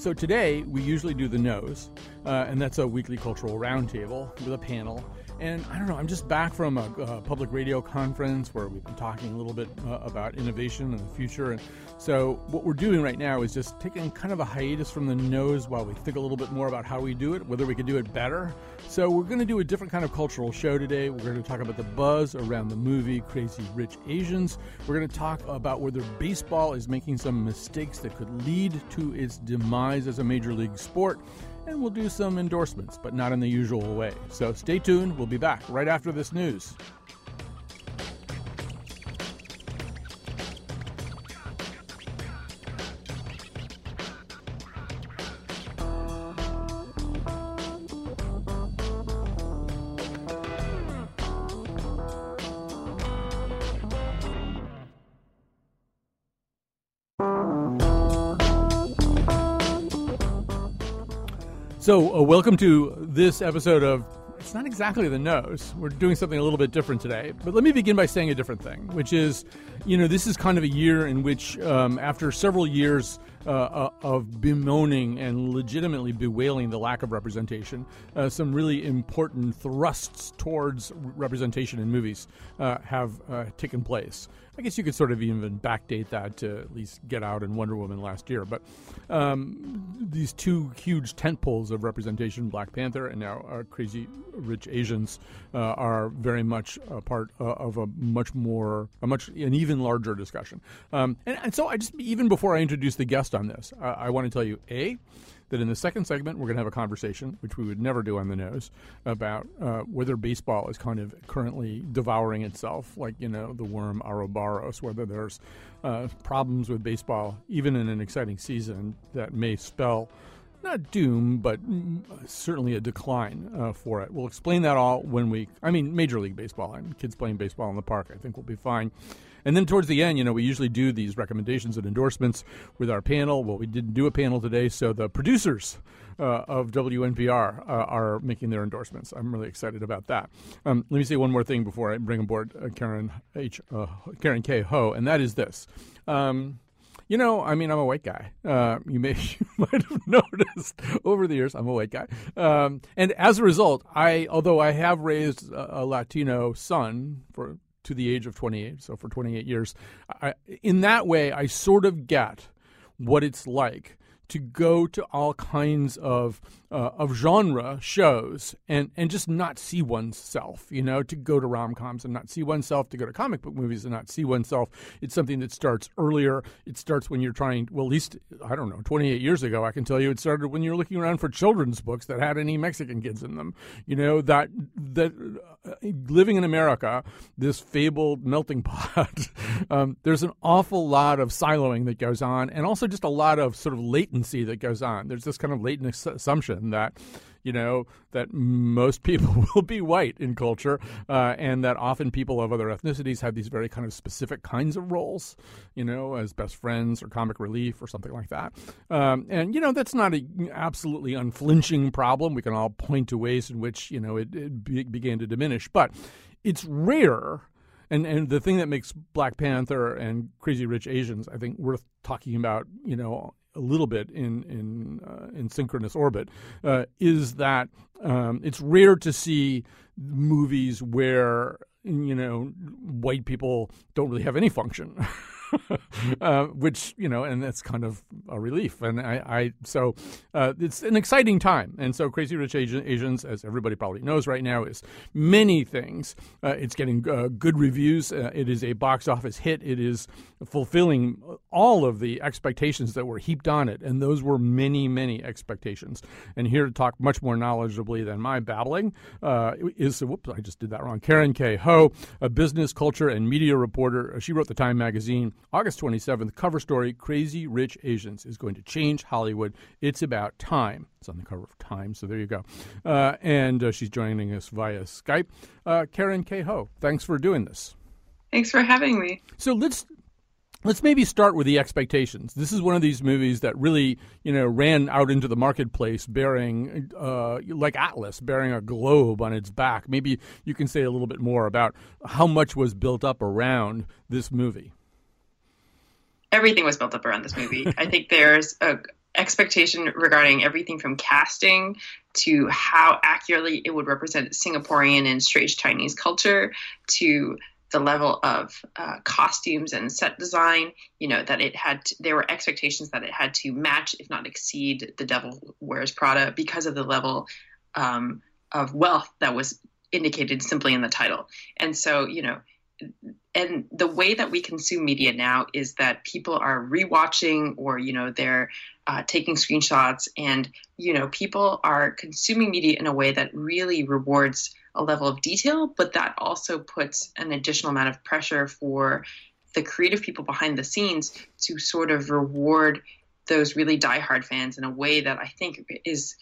So today we usually do the nose, uh, and that's a weekly cultural roundtable with a panel. And I don't know, I'm just back from a, a public radio conference where we've been talking a little bit uh, about innovation and the future. And so what we're doing right now is just taking kind of a hiatus from the nose while we think a little bit more about how we do it, whether we could do it better. So we're going to do a different kind of cultural show today. We're going to talk about the buzz around the movie Crazy Rich Asians. We're going to talk about whether baseball is making some mistakes that could lead to its demise as a major league sport and we'll do some endorsements, but not in the usual way. So stay tuned. We'll be back right after this news. So, uh, welcome to this episode of It's Not Exactly the Nose. We're doing something a little bit different today. But let me begin by saying a different thing, which is, you know, this is kind of a year in which, um, after several years uh, uh, of bemoaning and legitimately bewailing the lack of representation, uh, some really important thrusts towards representation in movies uh, have uh, taken place. I guess you could sort of even backdate that to at least Get Out and Wonder Woman last year. But um, these two huge tentpoles of representation, Black Panther and now uh, Crazy Rich Asians, are very much a part of a much more, a much, an even larger discussion. Um, and, and so I just, even before I introduce the guest on this. Uh, I want to tell you, A, that in the second segment, we're going to have a conversation, which we would never do on the nose, about uh, whether baseball is kind of currently devouring itself, like, you know, the worm Ouroboros, whether there's uh, problems with baseball, even in an exciting season, that may spell not doom, but certainly a decline uh, for it. We'll explain that all when we, I mean, Major League Baseball and kids playing baseball in the park, I think we'll be fine. And then towards the end, you know, we usually do these recommendations and endorsements with our panel. Well, we didn't do a panel today, so the producers uh, of WNPR uh, are making their endorsements. I'm really excited about that. Um, let me say one more thing before I bring aboard uh, Karen H. Uh, Karen K. Ho, and that is this. Um, you know, I mean, I'm a white guy. Uh, you may you might have noticed over the years I'm a white guy, um, and as a result, I although I have raised a, a Latino son for to the age of 28, so for 28 years. I, in that way, I sort of get what it's like to go to all kinds of uh, of genre shows and and just not see oneself. You know, to go to rom coms and not see oneself, to go to comic book movies and not see oneself. It's something that starts earlier. It starts when you're trying. Well, at least I don't know. 28 years ago, I can tell you, it started when you're looking around for children's books that had any Mexican kids in them. You know that that uh, living in America, this fabled melting pot. um, there's an awful lot of siloing that goes on, and also just a lot of sort of latency that goes on. There's this kind of latent assumption that you know that most people will be white in culture, uh, and that often people of other ethnicities have these very kind of specific kinds of roles, you know, as best friends or comic relief or something like that. Um, and you know that's not an absolutely unflinching problem. We can all point to ways in which you know it, it be, began to diminish, but it's rare. And and the thing that makes Black Panther and Crazy Rich Asians, I think, worth talking about, you know, a little bit in in uh, in synchronous orbit uh, is that um, it's rare to see movies where you know white people don't really have any function. uh, which you know, and that's kind of a relief. And I, I so uh, it's an exciting time. And so, Crazy Rich Asians, as everybody probably knows right now, is many things. Uh, it's getting uh, good reviews. Uh, it is a box office hit. It is fulfilling all of the expectations that were heaped on it, and those were many, many expectations. And here to talk much more knowledgeably than my babbling uh, is whoops, I just did that wrong. Karen K. Ho, a business, culture, and media reporter. She wrote the Time magazine August 27th, cover story Crazy Rich Asians is going to change Hollywood. It's about time. It's on the cover of Time, so there you go. Uh, and uh, she's joining us via Skype. Uh, Karen K. Ho, thanks for doing this. Thanks for having me. So let's let's maybe start with the expectations. This is one of these movies that really, you know, ran out into the marketplace bearing, uh, like Atlas, bearing a globe on its back. Maybe you can say a little bit more about how much was built up around this movie. Everything was built up around this movie. I think there's a expectation regarding everything from casting to how accurately it would represent Singaporean and Straits Chinese culture to the level of uh, costumes and set design, you know, that it had, to, there were expectations that it had to match, if not exceed, The Devil Wears Prada because of the level um, of wealth that was indicated simply in the title. And so, you know, and the way that we consume media now is that people are rewatching or you know they're uh, taking screenshots and you know people are consuming media in a way that really rewards a level of detail but that also puts an additional amount of pressure for the creative people behind the scenes to sort of reward those really diehard fans in a way that i think is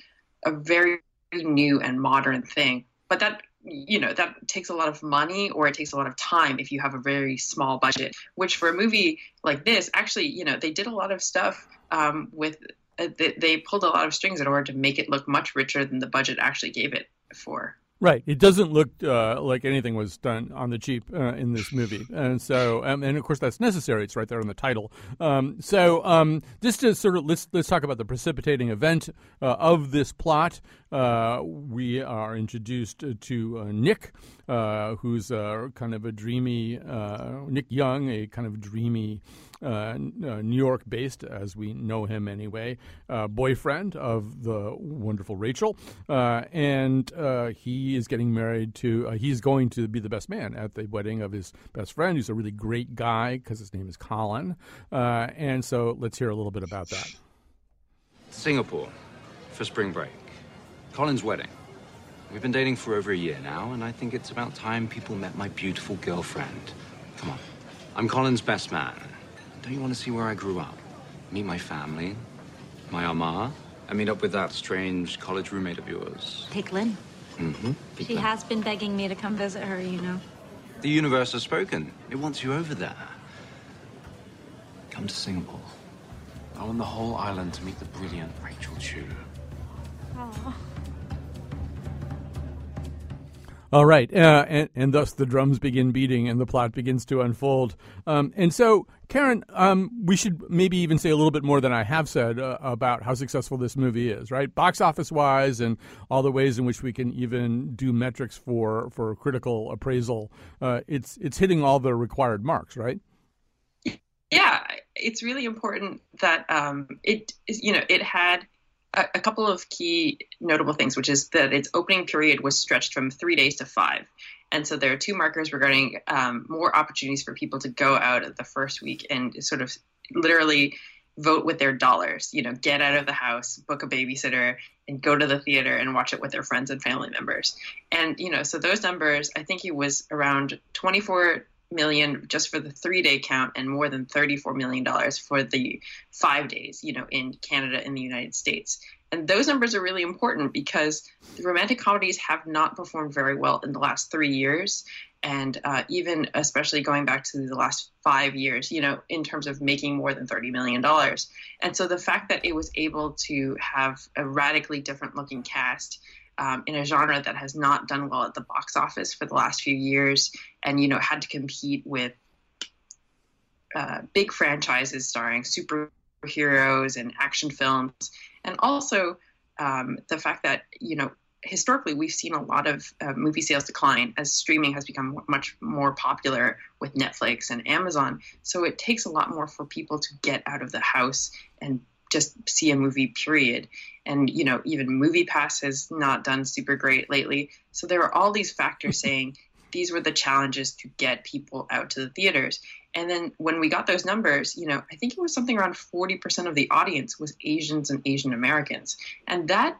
a very new and modern thing. But that you know that takes a lot of money or it takes a lot of time if you have a very small budget which for a movie like this actually you know they did a lot of stuff um, with uh, they, they pulled a lot of strings in order to make it look much richer than the budget actually gave it for Right. It doesn't look uh, like anything was done on the cheap uh, in this movie, and so um, and of course that's necessary. It's right there in the title. Um, so um, just to sort of let's let's talk about the precipitating event uh, of this plot. Uh, we are introduced to uh, Nick, uh, who's kind of a dreamy Nick Young, a kind of dreamy. Uh, New York based, as we know him anyway, uh, boyfriend of the wonderful Rachel. Uh, and he is getting married to, he's going to be the best man at the wedding of his best friend, who's a really great guy because his name is Colin. and so let's hear a little bit about that. Singapore for spring break. Colin's wedding. We've been dating for over a year now, and I think it's about time people met my beautiful girlfriend. Come on. I'm Colin's best man. Don't you want to see where I grew up? Meet my family, my ama, and meet up with that strange college roommate of yours. Peik Lin. Mm-hmm. She has been begging me to come visit her, you know. The universe has spoken. It wants you over there. Come to Singapore. I want the whole island to meet the brilliant Rachel Chu. Oh. All right, uh, and, and thus the drums begin beating and the plot begins to unfold. Um, and so, Karen, um, we should maybe even say a little bit more than I have said uh, about how successful this movie is, right? Box office wise, and all the ways in which we can even do metrics for for critical appraisal. Uh, it's it's hitting all the required marks, right? Yeah, it's really important that um, it you know it had a, a couple of key notable things, which is that its opening period was stretched from three days to five. And so there are two markers regarding um, more opportunities for people to go out the first week and sort of literally vote with their dollars. You know, get out of the house, book a babysitter, and go to the theater and watch it with their friends and family members. And you know, so those numbers, I think it was around 24 million just for the three day count and more than 34 million dollars for the five days you know in canada and the united states. And those numbers are really important because the romantic comedies have not performed very well in the last three years. And uh, even especially going back to the last five years you know in terms of making more than 30 million dollars. And so the fact that it was able to have a radically different looking cast um, in a genre that has not done well at the box office for the last few years, and you know had to compete with uh, big franchises starring superheroes and action films, and also um, the fact that you know historically we've seen a lot of uh, movie sales decline as streaming has become much more popular with Netflix and Amazon. So it takes a lot more for people to get out of the house and just see a movie period and you know even MoviePass has not done super great lately. So there are all these factors saying these were the challenges to get people out to the theaters. And then when we got those numbers you know i think it was something around 40% of the audience was asians and asian americans. And that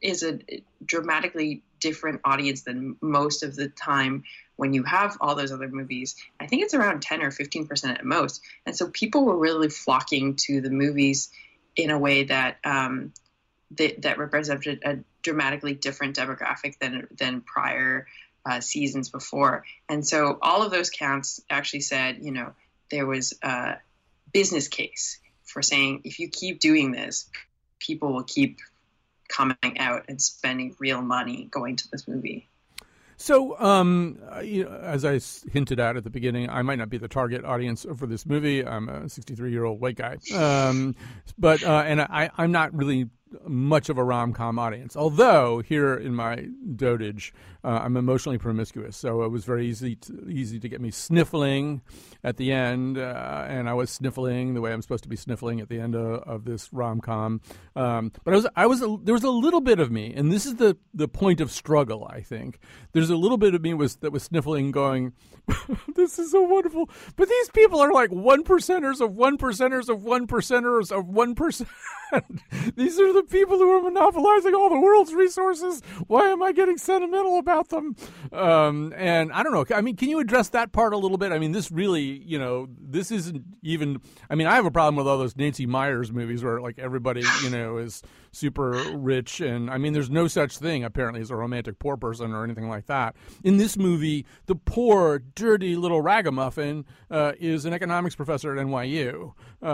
is a dramatically different audience than most of the time when you have all those other movies. I think it's around 10 or 15% at most. And so people were really flocking to the movies in a way that um, that, that represented a dramatically different demographic than than prior uh, seasons before. And so all of those counts actually said, you know, there was a business case for saying if you keep doing this, people will keep coming out and spending real money going to this movie. So, um, you know, as I hinted at at the beginning, I might not be the target audience for this movie. I'm a 63 year old white guy, um, but uh, and I, I'm not really much of a rom com audience. Although here in my dotage, uh, I'm emotionally promiscuous, so it was very easy to, easy to get me sniffling at the end, uh, and I was sniffling the way I'm supposed to be sniffling at the end of, of this rom com. Um, but I was I was a, there was a little bit of me, and this is the the point of struggle. I think there's a little bit of me was that was sniffling, going, "This is so wonderful," but these people are like one percenters of one percenters of one percenters of one percent. These are the people who are monopolizing all the world's resources. Why am I getting sentimental about them? Um, and I don't know. I mean, can you address that part a little bit? I mean, this really, you know, this isn't even. I mean, I have a problem with all those Nancy Meyers movies where like everybody, you know, is super rich, and I mean, there's no such thing apparently as a romantic poor person or anything like that. In this movie, the poor, dirty little ragamuffin uh, is an economics professor at NYU, uh,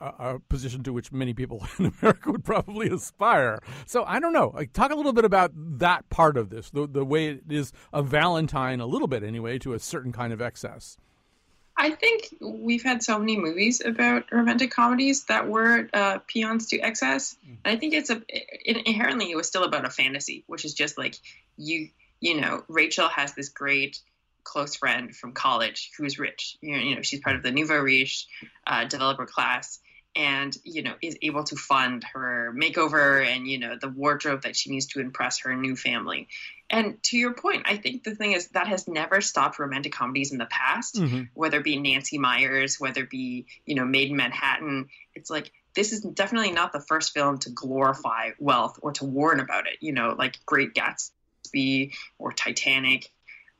a, a position to which many people in America would probably aspire. So I don't know. Like, talk a little bit about that part of this, the the way it is a Valentine, a little bit anyway, to a certain kind of excess. I think we've had so many movies about romantic comedies that were uh, paeans to excess, mm. and I think it's a it, inherently it was still about a fantasy, which is just like you you know Rachel has this great close friend from college who's rich. You know, you know she's part of the nouveau riche uh, developer class, and you know is able to fund her makeover and you know the wardrobe that she needs to impress her new family. And to your point i think the thing is that has never stopped romantic comedies in the past mm-hmm. whether it be nancy meyers whether it be you know made in manhattan. It's like this is definitely not the first film to glorify wealth or to warn about it you know like great gatsby or titanic.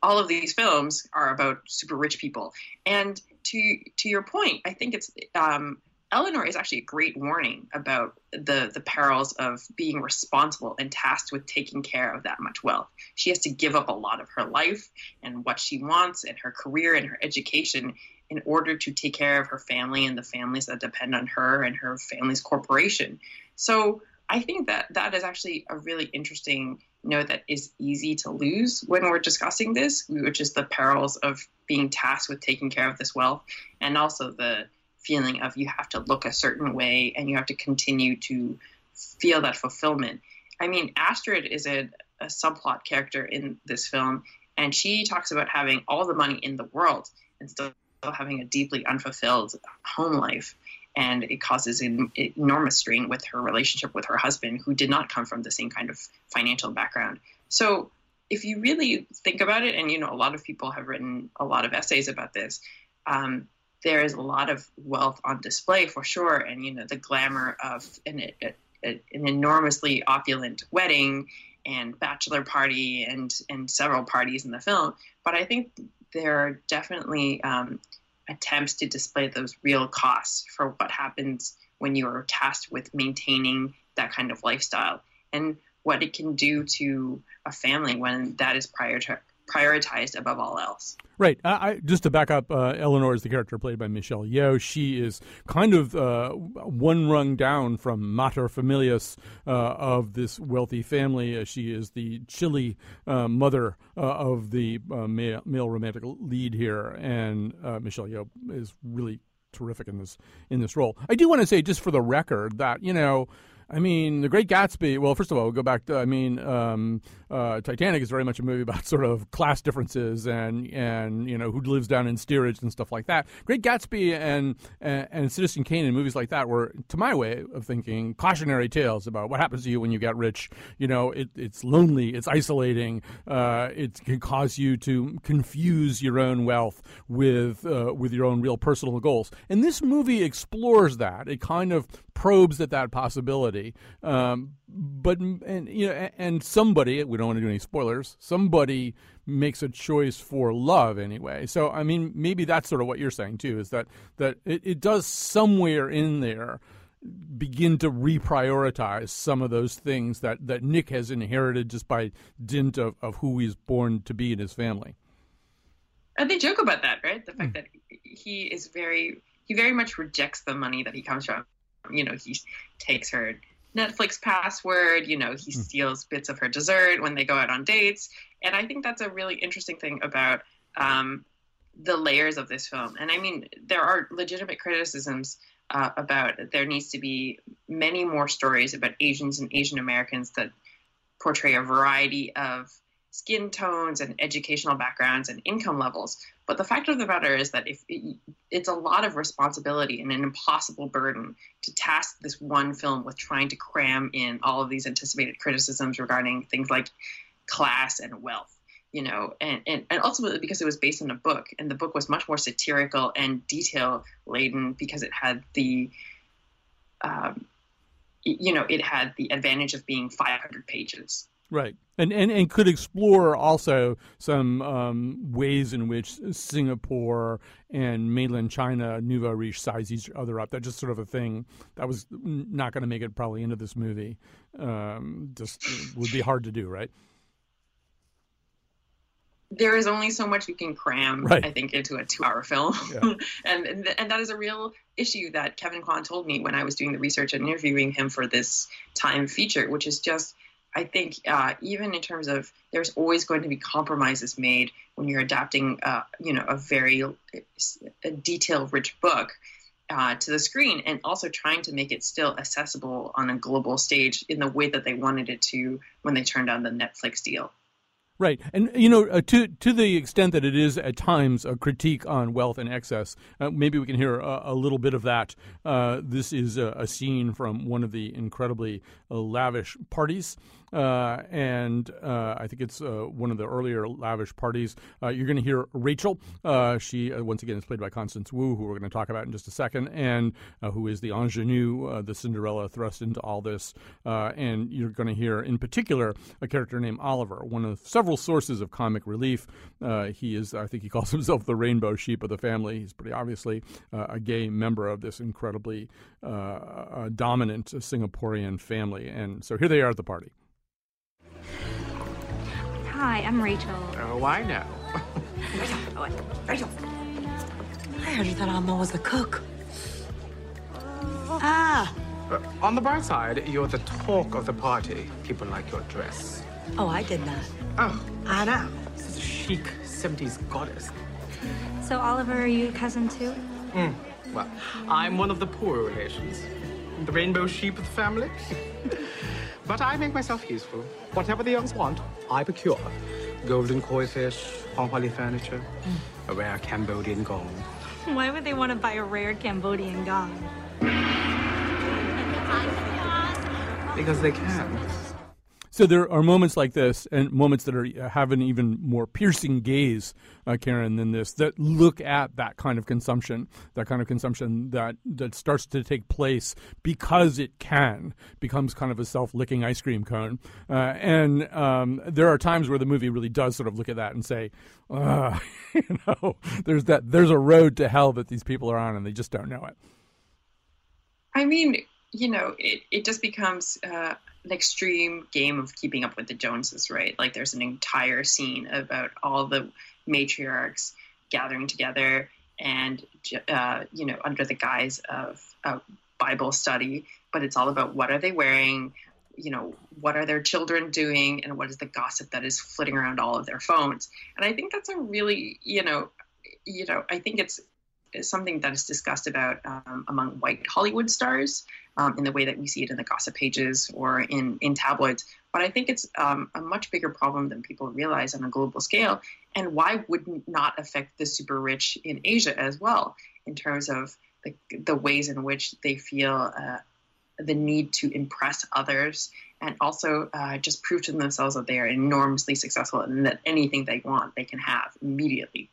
All of these films are about super rich people. And to to your point i think it's um, Eleanor is actually a great warning about the the perils of being responsible and tasked with taking care of that much wealth. She has to give up a lot of her life and what she wants and her career and her education in order to take care of her family and the families that depend on her and her family's corporation. So I think that that is actually a really interesting note that is easy to lose when we're discussing this, which is the perils of being tasked with taking care of this wealth and also the feeling of you have to look a certain way and you have to continue to feel that fulfillment. I mean, Astrid is a, a subplot character in this film, and she talks about having all the money in the world and still having a deeply unfulfilled home life. And it causes an enormous strain with her relationship with her husband, who did not come from the same kind of financial background. So, if you really think about it, and you know, a lot of people have written a lot of essays about this, um, there is a lot of wealth on display for sure, and you know the glamour of an, a, a, an enormously opulent wedding and bachelor party and and several parties in the film. But I think there are definitely um, attempts to display those real costs for what happens when you are tasked with maintaining that kind of lifestyle and what it can do to a family when that is prior to prioritized above all else. Right. I, I, just to back up, uh, Eleanor is the character played by Michelle Yeoh. She is kind of uh, one rung down from mater familias uh, of this wealthy family. Uh, she is the chilly uh, mother uh, of the male, male, romantic lead here, and Michelle Yeoh is really terrific in this in this role. I do want to say, just for the record, that you know I mean, The Great Gatsby. Well, first of all, we'll go back to. I mean, um, uh, Titanic is very much a movie about sort of class differences and and you know who lives down in steerage and stuff like that. Great Gatsby and and, and Citizen Kane and movies like that were, to my way of thinking, cautionary tales about what happens to you when you get rich. You know, it, it's lonely, it's isolating, uh, it can cause you to confuse your own wealth with uh, with your own real personal goals. And this movie explores that. It kind of probes at that possibility. Um, but and you know, and somebody we don't want to do any spoilers. Somebody makes a choice for love anyway. So I mean, maybe that's sort of what you're saying too. Is that that it, it does somewhere in there begin to reprioritize some of those things that, that Nick has inherited just by dint of, of who he's born to be in his family. And they joke about that, right? The fact mm. that he is very he very much rejects the money that he comes from you know, he takes her Netflix password. You know, he Hmm. steals bits of her dessert when they go out on dates, and I think that's a really interesting thing about um, the layers of this film. And I mean, there are legitimate criticisms uh, about there needs to be many more stories about Asians and Asian Americans that portray a variety of skin tones and educational backgrounds and income levels. But the fact of the matter is that if it, it's a lot of responsibility and an impossible burden to task this one film with trying to cram in all of these anticipated criticisms regarding things like class and wealth. You know, and, and, and ultimately because it was based on a book, and the book was much more satirical and detail laden because it had the um, you know, it had the advantage of being 500 pages. Right, and and and could explore also some um, ways in which Singapore and mainland China, nouveau riche, size each other up. That's just sort of a thing that was not going to make it probably into this movie. Um, just would be hard to do, right? There is only so much you can cram, Right. I think, into a two-hour film, Yeah. and and that is a real issue that Kevin Kwan told me when I was doing the research and interviewing him for this time feature, which is just. I think uh, even in terms of there's always going to be compromises made when you're adapting, uh, you know, a very a detail-rich book uh, to the screen, and also trying to make it still accessible on a global stage in the way that they wanted it to when they turned on the Netflix deal. Right, and you know, uh, to to the extent that it is at times a critique on wealth and excess, uh, maybe we can hear a, a little bit of that. Uh, this is a, a scene from one of the incredibly lavish parties, uh, and uh, I think it's uh, one of the earlier lavish parties. Uh, you're going to hear Rachel. Uh, she uh, once again is played by Constance Wu, who we're going to talk about in just a second, and who is the ingenue, the Cinderella thrust into all this. And you're going to hear, in particular, a character named Oliver, one of several sources of comic relief. He is, I think, he calls himself the rainbow sheep of the family. He's pretty obviously a gay member of this incredibly dominant Singaporean family. And so here they are at the party. Hi, I'm Rachel. Oh, I know. Rachel. Oh, wait. Rachel. I heard you thought Alma was the cook. Ah. Uh, on the bright side, you're the talk of the party. People like your dress. Oh, I did not. Oh, I know. this is a chic 70s goddess. So, Oliver, are you a cousin too? Well, I'm one of the poorer relations. The rainbow sheep of the family. but I make myself useful. Whatever the youngs want, I procure. Golden koi fish, Hong Kong furniture, mm. a rare Cambodian gong. Why would they want to buy a rare Cambodian gong? Because they can. So there are moments like this, and moments that are have an even more piercing gaze, uh, Karen, than this. That look at that kind of consumption, that kind of consumption that that starts to take place because it can becomes kind of a self-licking ice cream cone. Uh, and um, there are times where the movie really does sort of look at that and say, uh, you know, there's that there's a road to hell that these people are on, and they just don't know it. I mean, you know, it, it just becomes uh, an extreme game of keeping up with the Joneses, right? Like there's an entire scene about all the matriarchs gathering together and, uh, you know, under the guise of a Bible study, but it's all about what are they wearing, you know, what are their children doing, and what is the gossip that is flitting around all of their phones. And I think that's a really, you know, you know, I think it's something that is discussed about um, among white Hollywood stars um, in the way that we see it in the gossip pages or in, in tabloids. But I think it's um, a much bigger problem than people realize on a global scale. And why would it not affect the super rich in Asia as well, in terms of the, the ways in which they feel uh, the need to impress others and also uh, just prove to themselves that they are enormously successful and that anything they want, they can have immediately.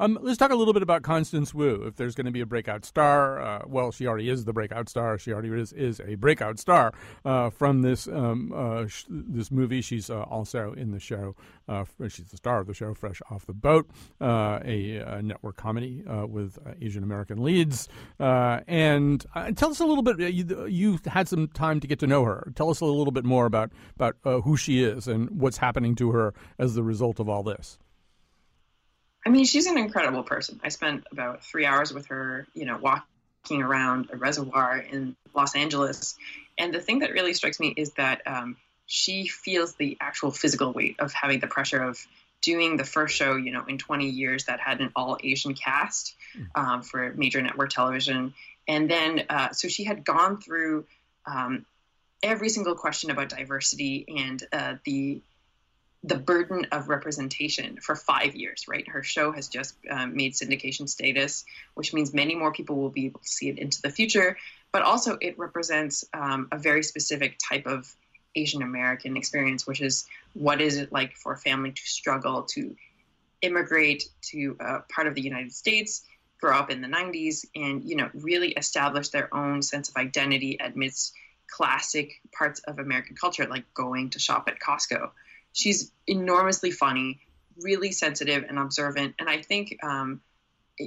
Um, let's talk a little bit about Constance Wu. If there's going to be a breakout star, uh, well, she already is the breakout star. She already is, is a breakout star uh, from this um, uh, sh- this movie. She's uh, also in the show. Uh, she's the star of the show, Fresh Off the Boat, a, a network comedy with Asian American leads. And tell us a little bit. You, you had some time to get to know her. Tell us a little bit more about about who she is and what's happening to her as the result of all this. I mean, she's an incredible person. I spent about three hours with her, you know, walking around a reservoir in Los Angeles. And the thing that really strikes me is that um, she feels the actual physical weight of having the pressure of doing the first show, you know, in 20 years that had an all Asian cast um, for major network television. And then, uh, so she had gone through um, every single question about diversity and uh, the the burden of representation for five years, right? Her show has just um, made syndication status, which means many more people will be able to see it into the future. But also, it represents um, a very specific type of Asian American experience, which is what is it like for a family to struggle to immigrate to a part of the United States, grow up in the 90s, and you know really establish their own sense of identity amidst classic parts of American culture, like going to shop at Costco. She's enormously funny, really sensitive and observant, and I think um,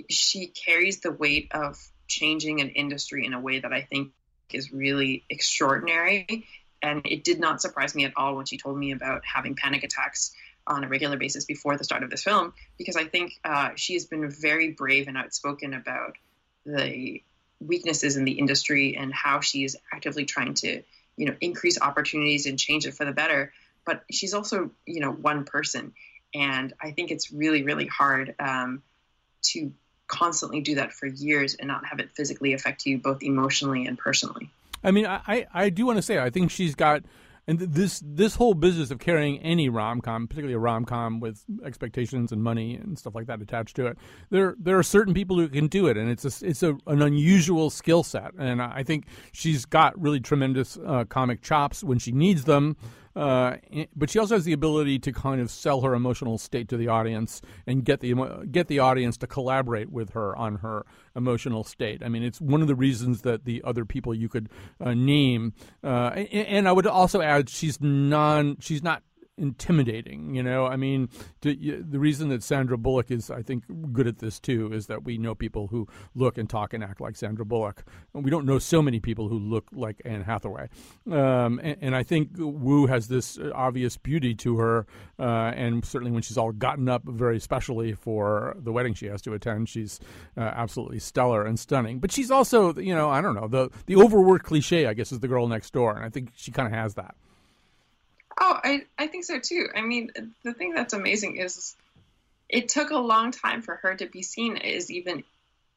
she carries the weight of changing an industry in a way that I think is really extraordinary and it did not surprise me at all when she told me about having panic attacks on a regular basis before the start of this film, because I think uh, she has been very brave and outspoken about the weaknesses in the industry and how she is actively trying to, you know, increase opportunities and change it for the better. But she's also, you know, one person, and I think it's really, really hard um, to constantly do that for years and not have it physically affect you both emotionally and personally. I mean, I, I do want to say I think she's got and this this whole business of carrying any rom com, particularly a rom com with expectations and money and stuff like that attached to it, there there are certain people who can do it, and it's a, it's a, an unusual skill set, and I think she's got really tremendous uh, comic chops when she needs them. Uh, but she also has the ability to kind of sell her emotional state to the audience and get the get the audience to collaborate with her on her emotional state. I mean, it's one of the reasons that the other people you could uh, name, uh, and, and, I would also add, she's non, she's not intimidating. You know, I mean, to, the reason that Sandra Bullock is, I think, good at this too is that we know people who look and talk and act like Sandra Bullock. We don't know so many people who look like Anne Hathaway, um, and, and, I think Wu has this obvious beauty to her, uh, and certainly when she's all gotten up, very specially for the wedding she has to attend, she's uh, absolutely stellar and stunning. But she's also, you know, I don't know, the the overworked cliche, I guess, is the girl next door, and I think she kind of has that. Oh, I, I think so too. I mean, the thing that's amazing is it took a long time for her to be seen as even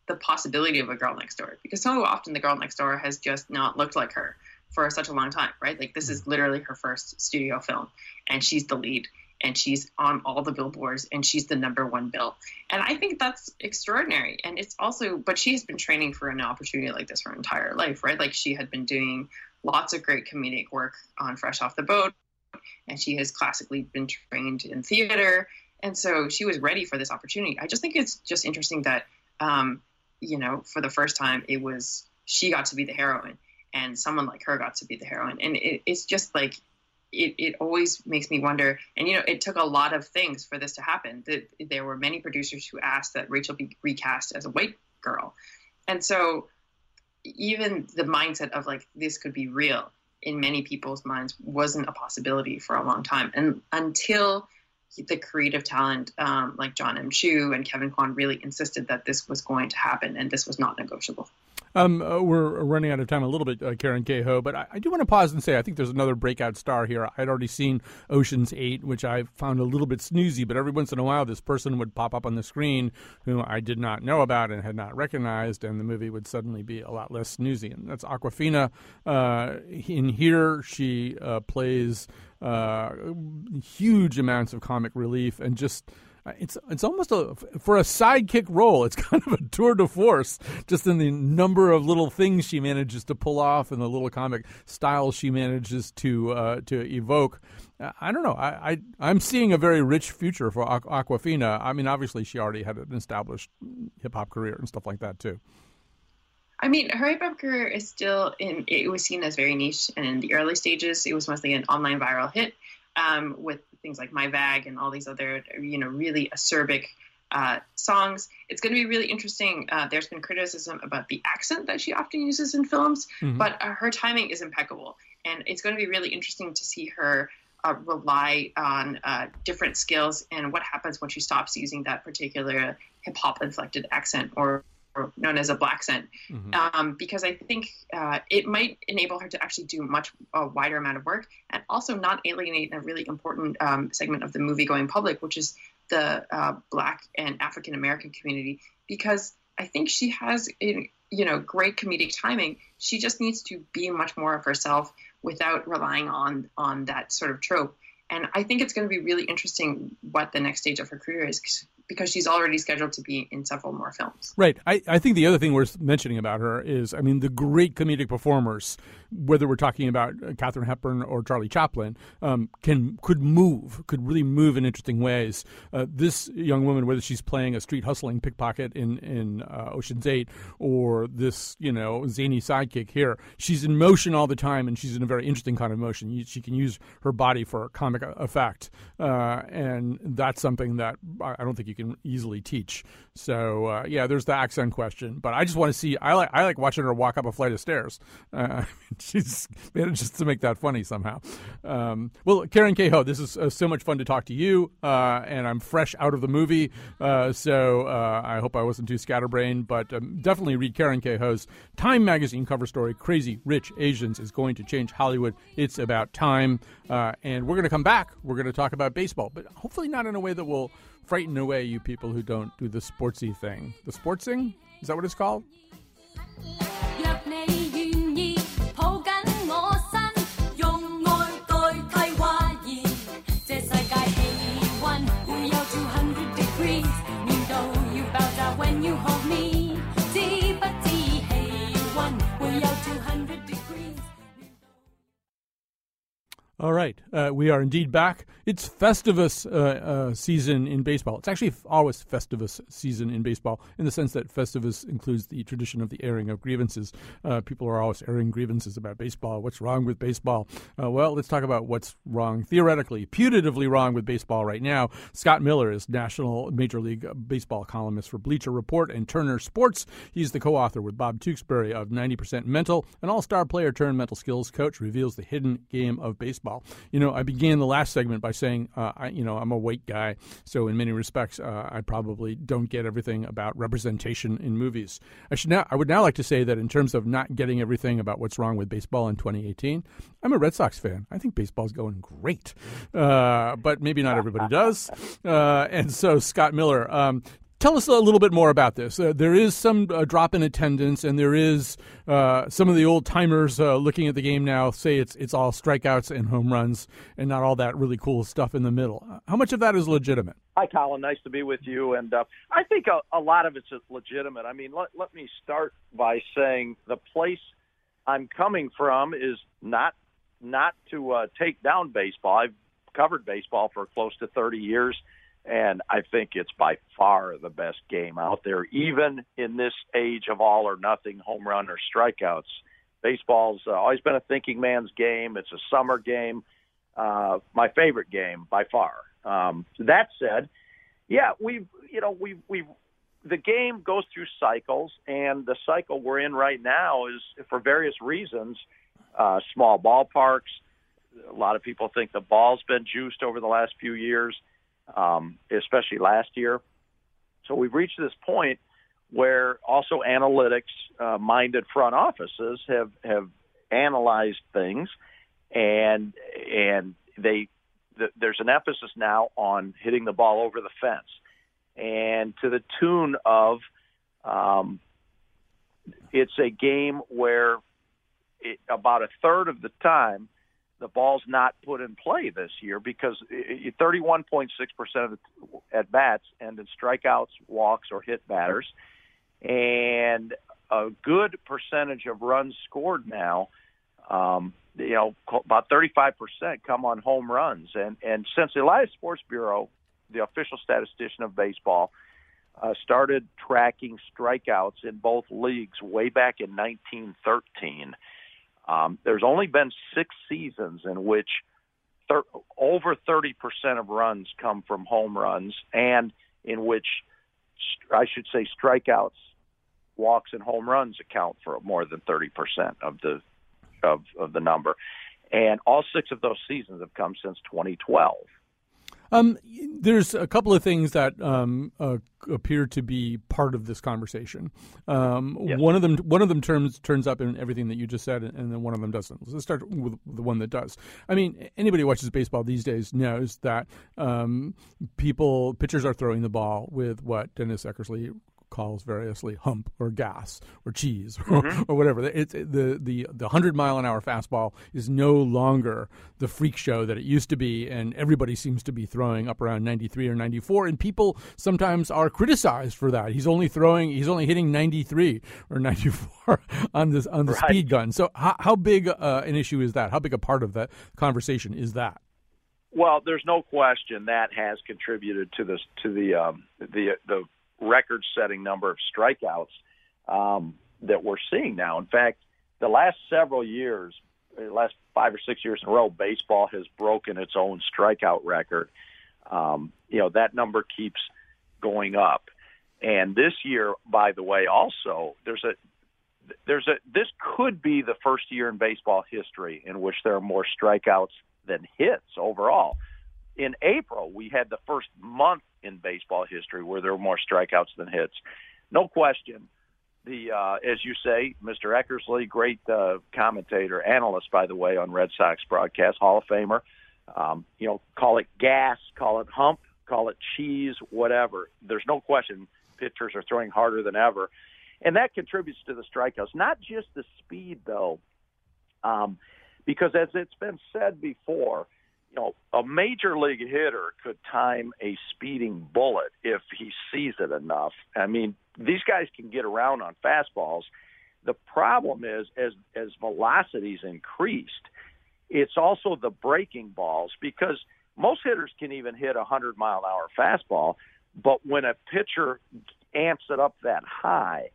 the possibility of a girl next door because so often the girl next door has just not looked like her for such a long time, right? Like this is mm-hmm. literally her first studio film and she's the lead and she's on all the billboards and she's the number one bill. And I think that's extraordinary. And it's also, but she has been training for an opportunity like this her entire life, right? Like she had been doing lots of great comedic work on Fresh Off the Boat and she has classically been trained in theater. And so she was ready for this opportunity. I just think it's just interesting that, um, you know, for the first time, it was she got to be the heroine and someone like her got to be the heroine. And it, it's just like, it, it always makes me wonder. And, you know, it took a lot of things for this to happen. That there were many producers who asked that Rachel be recast as a white girl. And so even the mindset of like, this could be real in many people's minds wasn't a possibility for a long time. And until the creative talent um, like Jon M. Chu and Kevin Kwan really insisted that this was going to happen and this was not negotiable. Um, uh, we're running out of time a little bit, uh, Karen K. Ho, but I, I, do want to pause and say I think there's another breakout star here. I'd already seen Ocean's Eight, which I found a little bit snoozy, but every once in a while this person would pop up on the screen who I did not know about and had not recognized, and the movie would suddenly be a lot less snoozy. And that's Awkwafina. Uh, in here, she uh, plays uh, huge amounts of comic relief and just it's it's almost a for a sidekick role. It's kind of a tour de force, just in the number of little things she manages to pull off and the little comic style she manages to uh, to evoke. I don't know. I, I am seeing a very rich future for Awkwafina. I mean, obviously she already had an established hip hop career and stuff like that too. I mean, her hip hop career is still in. It was seen as very niche, and in the early stages, it was mostly an online viral hit um, with things like My Bag and all these other, you know, really acerbic uh, songs. It's going to be really interesting. Uh, there's been criticism about the accent that she often uses in films, mm-hmm. but uh, her timing is impeccable. And it's going to be really interesting to see her uh, rely on uh, different skills and what happens when she stops using that particular hip hop inflected accent or known as a blaccent, Mhm. um, because I think uh, it might enable her to actually do much a wider amount of work and also not alienate a really important um, segment of the movie going public, which is the uh, Black and African American community. Because I think she has, you know, great comedic timing. She just needs to be much more of herself without relying on on that sort of trope. And I think it's going to be really interesting what the next stage of her career is because she's already scheduled to be in several more films. Right. I, I think the other thing worth mentioning about her is, I mean, the great comedic performers, whether we're talking about uh, Katharine Hepburn or Charlie Chaplin, um, can could move, could really move in interesting ways. Uh, this young woman, whether she's playing a street hustling pickpocket in in uh, Ocean's Eight or this, you know, zany sidekick here, she's in motion all the time, and she's in a very interesting kind of motion. She can use her body for comic effect, uh, and that's something that I don't think you can easily teach. So uh, yeah, there's the accent question, but I just want to see. I like I like watching her walk up a flight of stairs. Uh, manages to make that funny somehow. Um, well, Karen K. Ho, this is uh, so much fun to talk to you, uh, and I'm fresh out of the movie, uh, so uh, I hope I wasn't too scatterbrained. But um, definitely read Karen K. Ho's Time magazine cover story. Crazy Rich Asians is going to change Hollywood. It's about time, uh, and we're going to come back. We're going to talk about baseball, but hopefully not in a way that will frighten away you people who don't do the sportsy thing. The sportsing is that what it's called? All right, uh, we are indeed back. It's Festivus uh, uh, season in baseball. It's actually always Festivus season in baseball in the sense that Festivus includes the tradition of the airing of grievances. Uh, people are always airing grievances about baseball. What's wrong with baseball? Uh, well, let's talk about what's wrong, theoretically, putatively wrong with baseball right now. Scott Miller is National Major League Baseball columnist for Bleacher Report and Turner Sports. He's the co author with Bob Tewksbury of 90% Mental. An all star player turned mental skills coach reveals the hidden game of baseball. You know, I began the last segment by saying, uh, I, you know, I'm a white guy, so in many respects, uh, I probably don't get everything about representation in movies. I should now, I would now like to say that in terms of not getting everything about what's wrong with baseball in 2018, I'm a Red Sox fan. I think baseball's going great, uh, but maybe not everybody does. Uh, and so, Scott Miller, um, Tell us a little bit more about this. Uh, there is some uh, drop in attendance, and there is uh, some of the old timers uh, looking at the game now say it's it's all strikeouts and home runs, and not all that really cool stuff in the middle. How much of that is legitimate? Hi, Colin. Nice to be with you. And uh, I think a, a lot of it's legitimate. I mean, let, let me start by saying the place I'm coming from is not not to uh, take down baseball. I've covered baseball for close to 30 years, and I think it's by far the best game out there, even in this age of all or nothing, home run or strikeouts. Baseball's uh, always been a thinking man's game. It's a summer game. Uh, my favorite game by far. Um, that said, yeah, we've you know we've we've the game goes through cycles, and the cycle we're in right now is for various reasons. Uh, small ballparks. A lot of people think the ball's been juiced over the last few years, um, especially last year. So we've reached this point where also analytics-minded front offices have have analyzed things, and and they th- there's an emphasis now on hitting the ball over the fence, and to the tune of um, it's a game where it, about a third of the time the ball's not put in play this year because 31.6% of at bats end in strikeouts, walks, or hit batters, and a good percentage of runs scored now. Um, you know, about 35% come on home runs, and and since the Elias Sports Bureau, the official statistician of baseball, uh, started tracking strikeouts in both leagues way back in 1913. Um, there's only been six seasons in which thir- over 30% of runs come from home runs, and in which I should say strikeouts, walks, and home runs account for more than 30% of the of, of the number. And all six of those seasons have come since 2012. Um, there's a couple of things that um, uh, appear to be part of this conversation. Um, Yes. One of them, one of them turns turns up in everything that you just said, and then one of them doesn't. Let's start with the one that does. I mean, anybody who watches baseball these days knows that um, people pitchers are throwing the ball with what Dennis Eckersley calls variously hump or gas or cheese or, or whatever. It's the the the hundred mile an hour fastball is no longer the freak show that it used to be, and everybody seems to be throwing up around ninety three or ninety four, and people sometimes are criticized for that. He's only throwing, he's only hitting ninety three or ninety four on this on the Right. speed gun. So how, how big uh, an issue is that? How big a part of that conversation is that? Well, there's no question that has contributed to this to the um, the the record-setting number of strikeouts um, that we're seeing now. In fact, the last several years, the last five or six years in a row, baseball has broken its own strikeout record. Um, you know that number keeps going up, and this year, by the way, also there's a there's a this could be the first year in baseball history in which there are more strikeouts than hits overall. In April, we had the first month in baseball history where there were more strikeouts than hits. No question. The uh, as you say, Mr. Eckersley, great uh, commentator, analyst, by the way, on Red Sox broadcast, Hall of Famer. Um, you know, call it gas, call it hump, call it cheese, whatever. There's no question pitchers are throwing harder than ever, and that contributes to the strikeouts. Not just the speed, though, um, because as it's been said before, you know, a major league hitter could time a speeding bullet if he sees it enough. I mean, these guys can get around on fastballs. The problem is as as velocities increased, it's also the breaking balls because most hitters can even hit a 100 mile an hour fastball, but when a pitcher amps it up that high,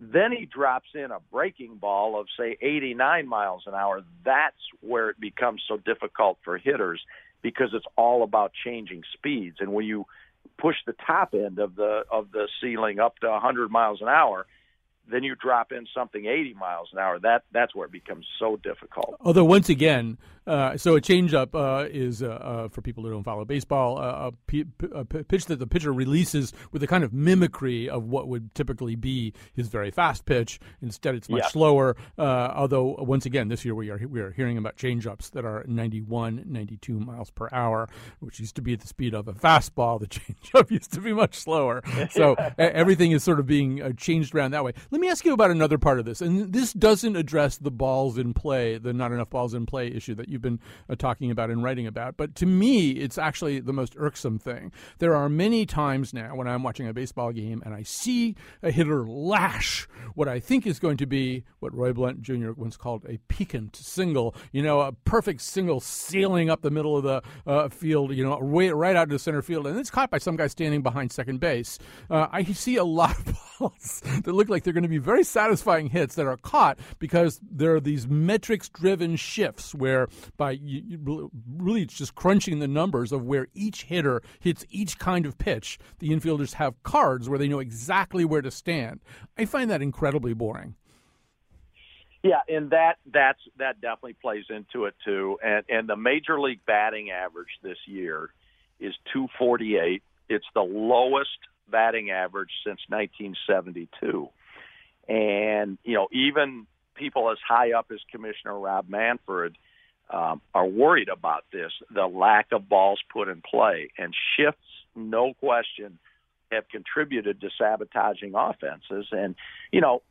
then he drops in a breaking ball of say 89 miles an hour. That's where it becomes so difficult for hitters because it's all about changing speeds. And when you push the top end of the of the ceiling up to 100 miles an hour, then you drop in something 80 miles an hour. That that's where it becomes so difficult. Although once again, uh, so a changeup uh, is uh, uh, for people who don't follow baseball uh, a, p- p- a p- pitch that the pitcher releases with a kind of mimicry of what would typically be his very fast pitch. Instead, it's much Yeah. slower. Uh, although once again, this year we are we are hearing about changeups that are 91, 92 miles per hour, which used to be at the speed of a fastball. The changeup used to be much slower. So everything is sort of being uh, changed around that way. Let me ask you about another part of this, and this doesn't address the balls in play, the not enough balls in play issue that you've been uh, talking about and writing about. But to me, it's actually the most irksome thing. There are many times now when I'm watching a baseball game and I see a hitter lash what I think is going to be what Roy Blount Jr. once called a piquant single. You know, a perfect single sailing up the middle of the uh, field. You know, way, right out to the center field, and it's caught by some guy standing behind second base. Uh, I see a lot of balls that look like they're going to be very satisfying hits that are caught because there are these metrics-driven shifts where by really it's just crunching the numbers of where each hitter hits each kind of pitch. The infielders have cards where they know exactly where to stand. I find that incredibly boring. Yeah, and that that's that definitely plays into it too. And and the major league batting average this year is 248. It's the lowest batting average since 1972. And you know, even people as high up as Commissioner Rob Manfred um, are worried about this, the lack of balls put in play, and shifts, no question, have contributed to sabotaging offenses. And you know,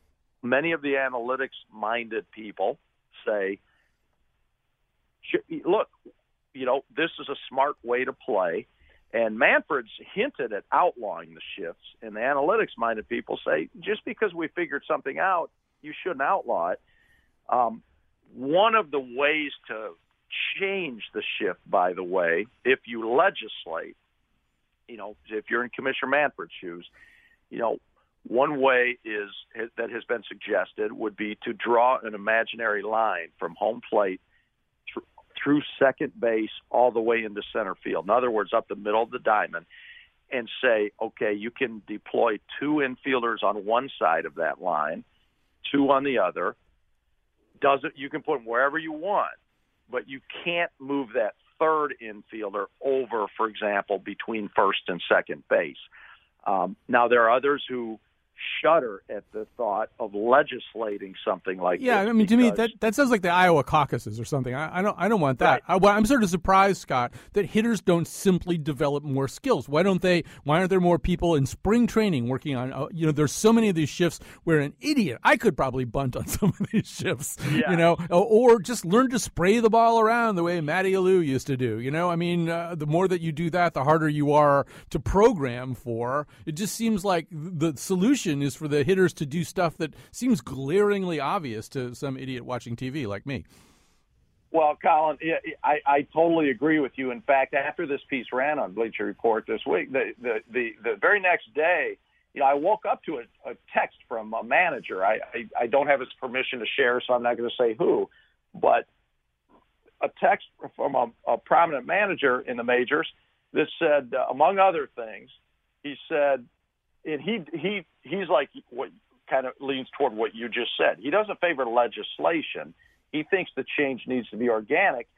many of the analytics minded people say, look, you know, this is a smart way to play. And Manfred's hinted at outlawing the shifts, and the analytics minded people say, just because we figured something out, you shouldn't outlaw it. Um, one of the ways to change the shift, by the way, if you legislate, you know, if you're in Commissioner Manfred's shoes, you know, one way is that has been suggested would be to draw an imaginary line from home plate thr- through second base all the way into center field. In other words, up the middle of the diamond, and say, okay, you can deploy two infielders on one side of that line, two on the other. Doesn't you can put them wherever you want, but you can't move that third infielder over, for example, between first and second base. Um, now there are others who shudder at the thought of legislating something like that. Yeah, I mean, to me, that, that sounds like the Iowa caucuses or something. I, I don't, I don't want that. I, I'm sort of surprised, Scott, that hitters don't simply develop more skills. Why don't they? Why aren't there more people in spring training working on? Uh, you know, there's so many of these shifts where an idiot, I could probably bunt on some of these shifts. Yeah. You know, or, or just learn to spray the ball around the way Matty Alou used to do. You know, I mean, uh, the more that you do that, the harder you are to program for. It just seems like the solution is for the hitters to do stuff that seems glaringly obvious to some idiot watching TV like me. Well, Colin, I, I totally agree with you. In fact, after this piece ran on Bleacher Report this week, the the the, the very next day, you know, I woke up to a, a text from a manager. I, I I don't have his permission to share, so I'm not going to say who, but a text from a, a prominent manager in the majors that said, uh, among other things, he said, and he he he's like what kind of leans toward what you just said. He doesn't favor legislation. He thinks the change needs to be organic.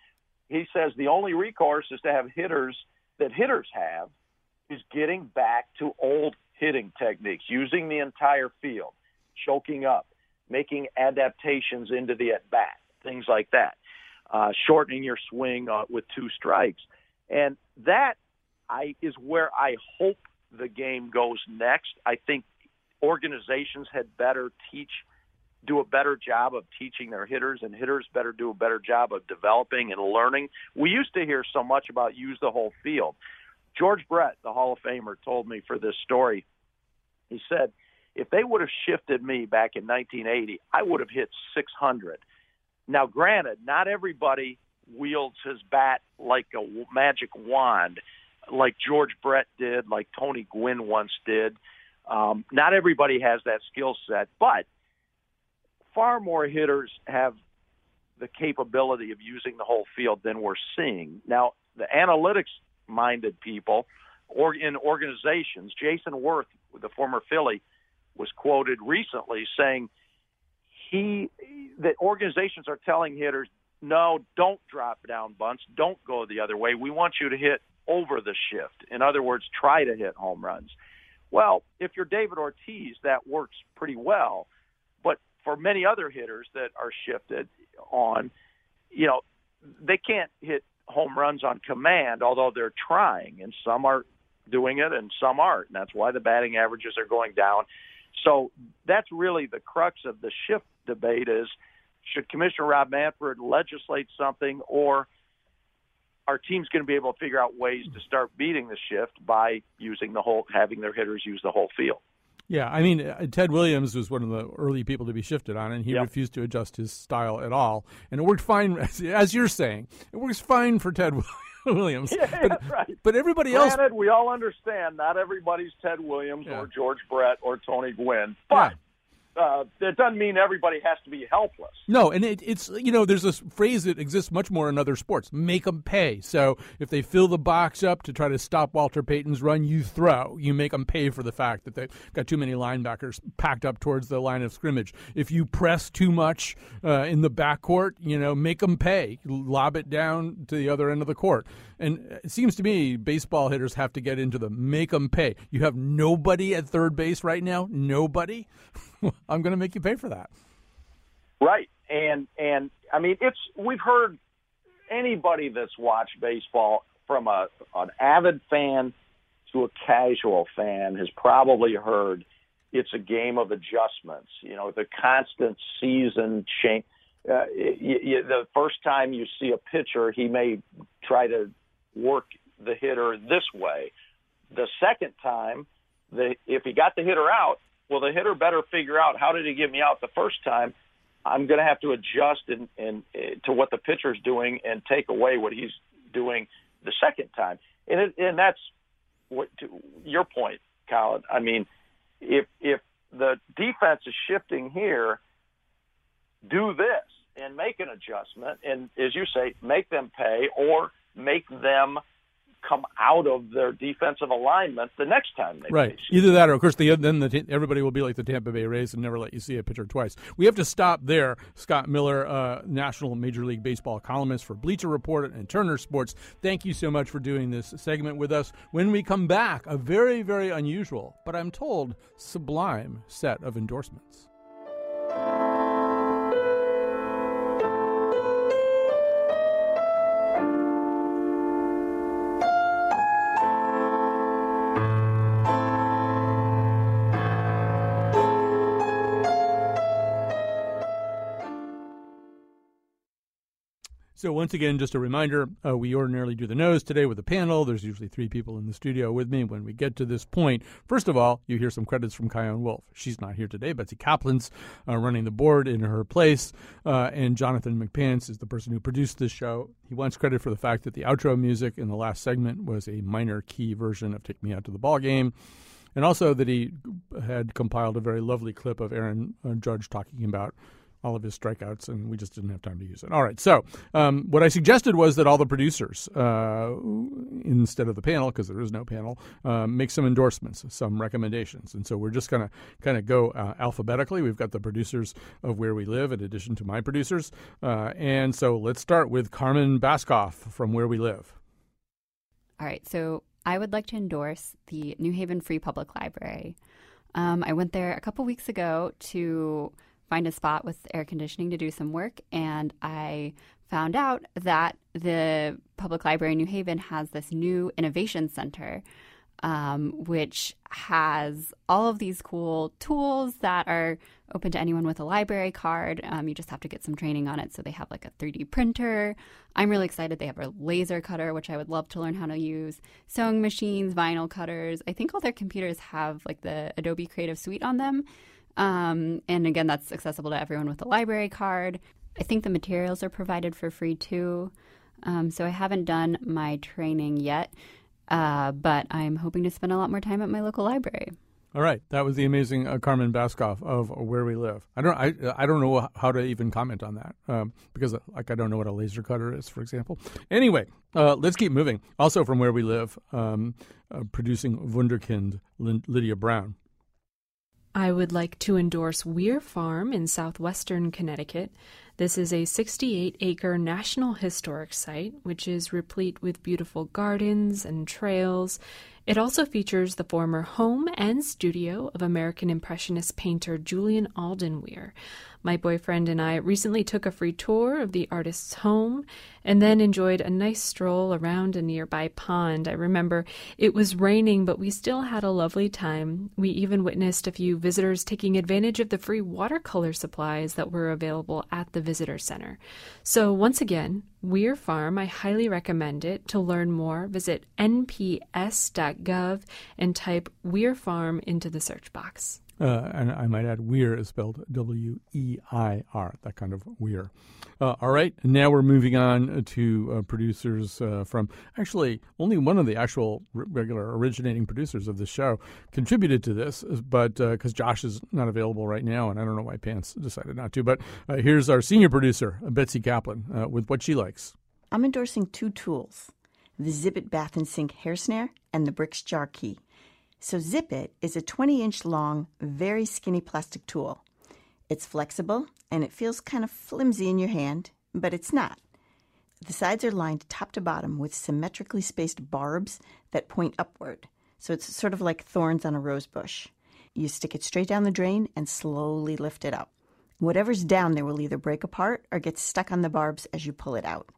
He says the only recourse is to have hitters that hitters have is getting back to old hitting techniques, using the entire field, choking up, making adaptations into the at bat, things like that, uh, shortening your swing uh, with two strikes, and that I is where I hope the game goes next. I think organizations had better teach do a better job of teaching their hitters and hitters better do a better job of developing and learning. We used to hear so much about use the whole field. George Brett, the Hall of Famer, told me for this story. He said, if they would have shifted me back in 1980, I would have hit 600. Now, granted, not everybody wields his bat like a magic wand, like George Brett did, like Tony Gwynn once did. Um, not everybody has that skill set, but far more hitters have the capability of using the whole field than we're seeing. Now, the analytics minded people or in organizations, Jayson Werth, the former Philly, was quoted recently saying he that organizations are telling hitters, no, don't drop down bunts, don't go the other way. We want you to hit over the shift. In other words, try to hit home runs. Well, if you're David Ortiz, that works pretty well. But for many other hitters that are shifted on, you know, they can't hit home runs on command, although they're trying, and some are doing it and some aren't. And that's why the batting averages are going down. So that's really the crux of the shift debate is should Commissioner Rob Manfred legislate something or our team's going to be able to figure out ways to start beating the shift by using the whole having their hitters use the whole field. Yeah, I mean, uh, Ted Williams was one of the early people to be shifted on, and he Yep. refused to adjust his style at all. And it worked fine, as, you're saying, it works fine for Ted Williams. Yeah, but, that's right. but everybody else, we all understand not everybody's Ted Williams Yeah. or George Brett or Tony Gwynn, but uh, that doesn't mean everybody has to be helpless. No, and it, it's you know there's this phrase that exists much more in other sports: make them pay. So if they fill the box up to try to stop Walter Payton's run, you throw. You make them pay for the fact that they've got too many linebackers packed up towards the line of scrimmage. If you press too much uh, in the backcourt, you know make them pay. Lob it down to the other end of the court. And it seems to me baseball hitters have to get into the make them pay. You have nobody at third base right now. Nobody. I'm going to make you pay for that. Right. And and I mean it's we've heard anybody that's watched baseball from a an avid fan to a casual fan has probably heard it's a game of adjustments. You know, the constant season change. Uh, the first time you see a pitcher, he may try to work the hitter this way. The second time, the if he got the hitter out, well, the hitter better figure out how did he get me out the first time. I'm going to have to adjust in, in, uh, to what the pitcher's doing and take away what he's doing the second time. And it, and that's what to your point, Colin. I mean, if if the defense is shifting here, do this and make an adjustment, and as you say, make them pay or make them come out of their defensive alignment the next time they Right. Either that, or of course, the, then the, everybody will be like the Tampa Bay Rays and never let you see a pitcher twice. We have to stop there. Scott Miller, uh, national Major League Baseball columnist for Bleacher Report and Turner Sports. Thank you so much for doing this segment with us. When we come back, a very, very unusual, but I'm told sublime set of endorsements. Once again, just a reminder: uh, we ordinarily do the nose today with a panel. There's usually three people in the studio with me. When we get to this point, first of all, you hear some credits from Chion Wolf. She's not here today. Betsy Kaplan's uh, running the board in her place, uh, and Jonathan McPants is the person who produced this show. He wants credit for the fact that the outro music in the last segment was a minor key version of "Take Me Out to the Ball Game." And also that he had compiled a very lovely clip of Aaron uh, Judge talking about all of his strikeouts, and we just didn't have time to use it. All right, so um, what I suggested was that all the producers, uh, instead of the panel, because there is no panel, uh, make some endorsements, some recommendations, and so we're just going to kind of go uh, alphabetically. We've got the producers of Where We Live, in addition to my producers, uh, and so let's start with Carmen Baskauf from Where We Live. All right, so I would like to endorse the New Haven Free Public Library. Um, I went there a couple weeks ago to find a spot with air conditioning to do some work, and I found out that the Public Library in New Haven has this new innovation center, um, which has all of these cool tools that are open to anyone with a library card. Um, you just have to get some training on it. So they have like a 3D printer. I'm really excited. They have a laser cutter, which I would love to learn how to use, sewing machines, vinyl cutters. I think all their computers have like the Adobe Creative Suite on them. Um, and again, that's accessible to everyone with a library card. I think the materials are provided for free too. Um, so I haven't done my training yet, uh, but I'm hoping to spend a lot more time at my local library. All right, that was the amazing uh, Carmen Baskauf of Where We Live. I don't, I, I don't know how to even comment on that um, because, like, I don't know what a laser cutter is, for example. Anyway, uh, let's keep moving. Also from Where We Live, um, uh, producing Wunderkind, Lydia Brown. I would like to endorse Weir Farm in southwestern Connecticut. This is a 68 acre National Historic Site, which is replete with beautiful gardens and trails. It also features the former home and studio of American Impressionist painter Julian Alden Weir. My boyfriend and I recently took a free tour of the artist's home and then enjoyed a nice stroll around a nearby pond. I remember it was raining, but we still had a lovely time. We even witnessed a few visitors taking advantage of the free watercolor supplies that were available at the visitor center. So, once again, Weir Farm, I highly recommend it. To learn more, visit nps.gov and type Weir Farm into the search box. Uh, and I might add, Weir is spelled W E I R, that kind of Weir. Uh, all right, now we're moving on to uh, producers uh, from actually only one of the actual regular originating producers of the show contributed to this, but because Josh is not available right now, and I don't know why Pants decided not to. But uh, here's our senior producer, Betsy Kaplan, uh, with what she likes. I'm endorsing two tools the Zip Bath and Sink Hair Snare and the Brix Jar Key. So, Zip It is a 20 inch long, very skinny plastic tool. It's flexible and it feels kind of flimsy in your hand, but it's not. The sides are lined top to bottom with symmetrically spaced barbs that point upward, so it's sort of like thorns on a rose bush. You stick it straight down the drain and slowly lift it up. Whatever's down there will either break apart or get stuck on the barbs as you pull it out.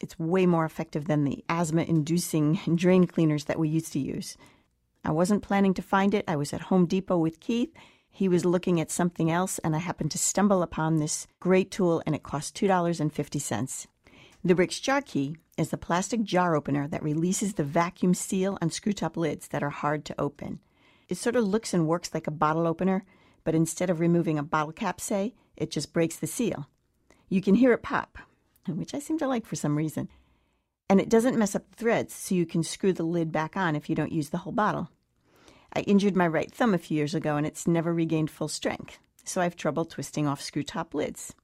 It's way more effective than the asthma inducing drain cleaners that we used to use. I wasn't planning to find it. I was at Home Depot with Keith. He was looking at something else, and I happened to stumble upon this great tool, and it cost $2.50. The Brix Jar Key is a plastic jar opener that releases the vacuum seal on screw top lids that are hard to open. It sort of looks and works like a bottle opener, but instead of removing a bottle cap, say, it just breaks the seal. You can hear it pop, which I seem to like for some reason. And it doesn't mess up the threads, so you can screw the lid back on if you don't use the whole bottle. I injured my right thumb a few years ago and it's never regained full strength, so I have trouble twisting off screw top lids.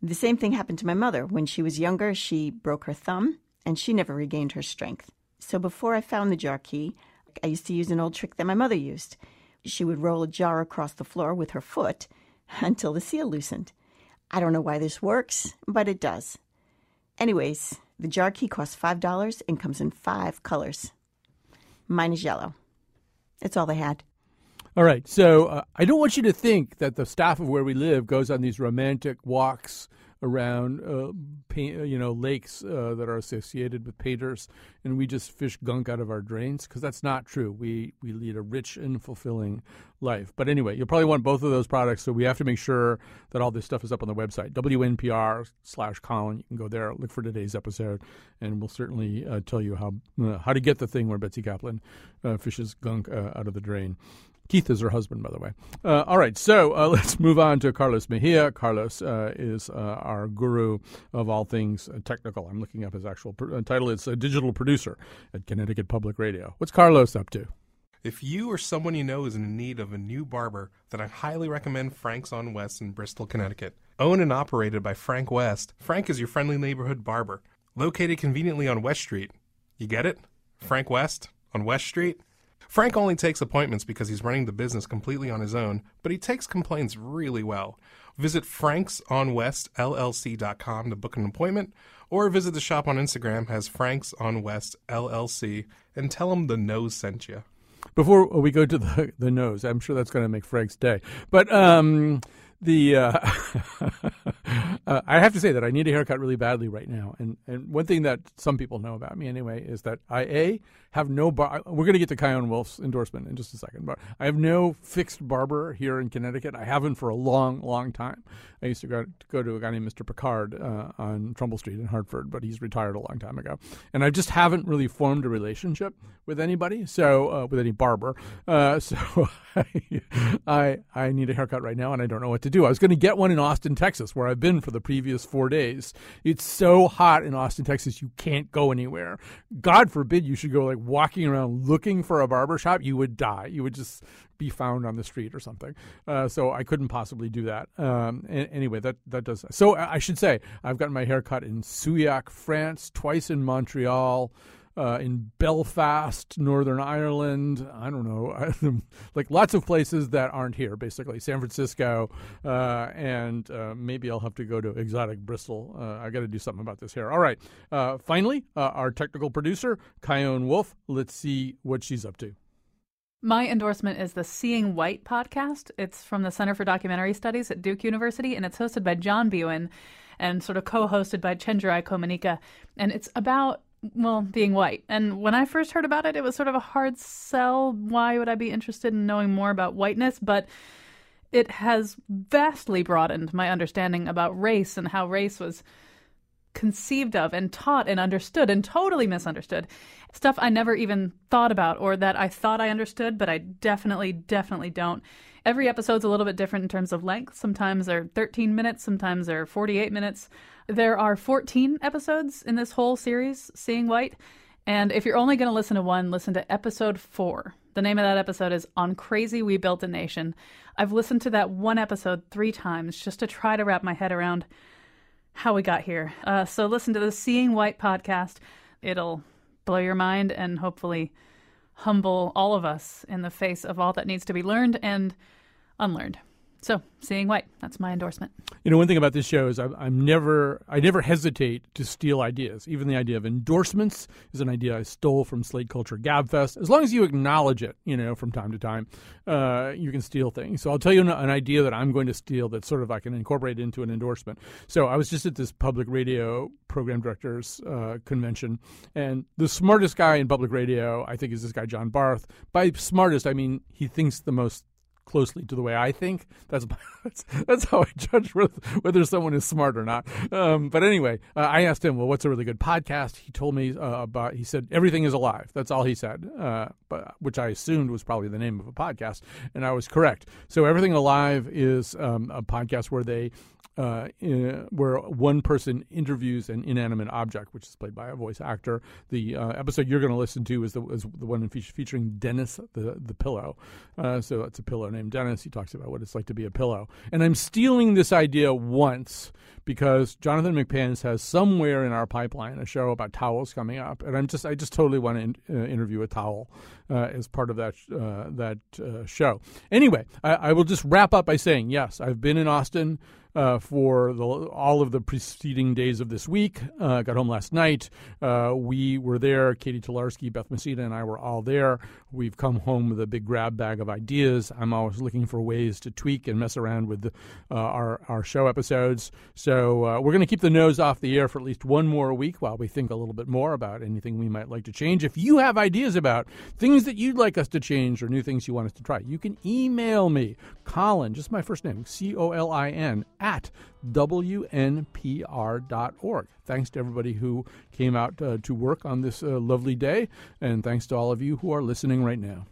The same thing happened to my mother. When she was younger, she broke her thumb and she never regained her strength. So before I found the jar key, I used to use an old trick that my mother used. She would roll a jar across the floor with her foot until the seal loosened. I don't know why this works, but it does. Anyways, the jar key costs $5 and comes in five colors. Mine is yellow. That's all they had. All right. So uh, I don't want you to think that the staff of where we live goes on these romantic walks around, uh, paint, you know, lakes uh, that are associated with painters, and we just fish gunk out of our drains because that's not true. We we lead a rich and fulfilling life. But anyway, you'll probably want both of those products, so we have to make sure that all this stuff is up on the website WNPR slash Colin. You can go there, look for today's episode, and we'll certainly uh, tell you how uh, how to get the thing where Betsy Kaplan uh, fishes gunk uh, out of the drain. Keith is her husband, by the way. Uh, all right, so uh, let's move on to Carlos Mejia. Carlos uh, is uh, our guru of all things uh, technical. I'm looking up his actual pr- uh, title. It's a digital producer at Connecticut Public Radio. What's Carlos up to? If you or someone you know is in need of a new barber, then I highly recommend Frank's on West in Bristol, Connecticut. Owned and operated by Frank West, Frank is your friendly neighborhood barber. Located conveniently on West Street. You get it? Frank West on West Street? Frank only takes appointments because he's running the business completely on his own, but he takes complaints really well. Visit franksonwestllc.com to book an appointment, or visit the shop on Instagram as franksonwestllc and tell him the nose sent you. Before we go to the the nose, I'm sure that's going to make Frank's day. But um, the uh, uh, I have to say that I need a haircut really badly right now, and and one thing that some people know about me anyway is that I a have no bar. We're going to get to Chion Wolf's endorsement in just a second, but I have no fixed barber here in Connecticut. I haven't for a long, long time. I used to go to, go to a guy named Mr. Picard uh, on Trumbull Street in Hartford, but he's retired a long time ago, and I just haven't really formed a relationship with anybody. So uh, with any barber, uh, so I, I I need a haircut right now, and I don't know what to do. I was going to get one in Austin, Texas, where I've been for the previous four days. It's so hot in Austin, Texas, you can't go anywhere. God forbid you should go like walking around looking for a barber shop. You would die. You would just be found on the street or something. Uh, so I couldn't possibly do that. Um, anyway, that that does. So I should say I've gotten my hair cut in Souillac, France, twice in Montreal uh, in Belfast, Northern Ireland. I don't know, like lots of places that aren't here. Basically, San Francisco, uh, and uh, maybe I'll have to go to exotic Bristol. Uh, I got to do something about this hair. All right. Uh, finally, uh, our technical producer, Chion Wolf. Let's see what she's up to. My endorsement is the Seeing White podcast. It's from the Center for Documentary Studies at Duke University, and it's hosted by John Biewen and sort of co-hosted by Chenjerai Kumanyika. And it's about well, being white. And when I first heard about it, it was sort of a hard sell. Why would I be interested in knowing more about whiteness? But it has vastly broadened my understanding about race and how race was conceived of and taught and understood and totally misunderstood. Stuff I never even thought about or that I thought I understood, but I definitely, definitely don't. Every episode's a little bit different in terms of length. Sometimes they're 13 minutes, sometimes they're 48 minutes. There are 14 episodes in this whole series, Seeing White. And if you're only going to listen to one, listen to episode four. The name of that episode is On Crazy We Built a Nation. I've listened to that one episode three times just to try to wrap my head around how we got here. Uh, so listen to the Seeing White podcast. It'll blow your mind and hopefully humble all of us in the face of all that needs to be learned and unlearned. So, seeing white, that's my endorsement. You know, one thing about this show is I'm, I'm, never, I never hesitate to steal ideas. Even the idea of endorsements is an idea I stole from Slate Culture Gabfest. As long as you acknowledge it, you know, from time to time, uh, you can steal things. So I'll tell you an, an, idea that I'm going to steal that sort of I can incorporate into an endorsement. So I was just at this public radio program directors uh, convention, and the smartest guy in public radio, I think, is this guy John Barth. By smartest, I mean he thinks the most closely to the way I think. That's that's, that's how I judge whether, someone is smart or not. Um, but anyway, uh, I asked him, "Well, what's a really good podcast?" He told me uh, about. He said, "Everything is alive." That's all he said, uh, but which I assumed was probably the name of a podcast, and I was correct. So, "Everything Alive" is um, a podcast where they uh, in, where one person interviews an inanimate object, which is played by a voice actor. The uh, episode you're going to listen to is the is the one fe- featuring Dennis the the pillow. Uh, so it's a pillow named Dennis. He talks about what it's like to be a pillow. And I'm stealing this idea once because Jonathan McPanus has somewhere in our pipeline a show about towels coming up, and I'm just I just totally want to in, uh, interview a towel uh, as part of that uh, that uh, show. Anyway, I, I will just wrap up by saying yes, I've been in Austin uh, for the, all of the preceding days of this week. Uh, got home last night. Uh, we were there. Catie Talarski, Beth Messina, and I were all there. We've come home with a big grab bag of ideas. I'm always looking for ways to tweak and mess around with the, uh, our our show episodes. So uh, we're going to keep the nose off the air for at least one more week while we think a little bit more about anything we might like to change. If you have ideas about things that you'd like us to change or new things you want us to try, you can email me, Colin, just my first name, C O L I N, at WNPR.org. Thanks to everybody who came out uh, to work on this uh, lovely day, and thanks to all of you who are listening right now.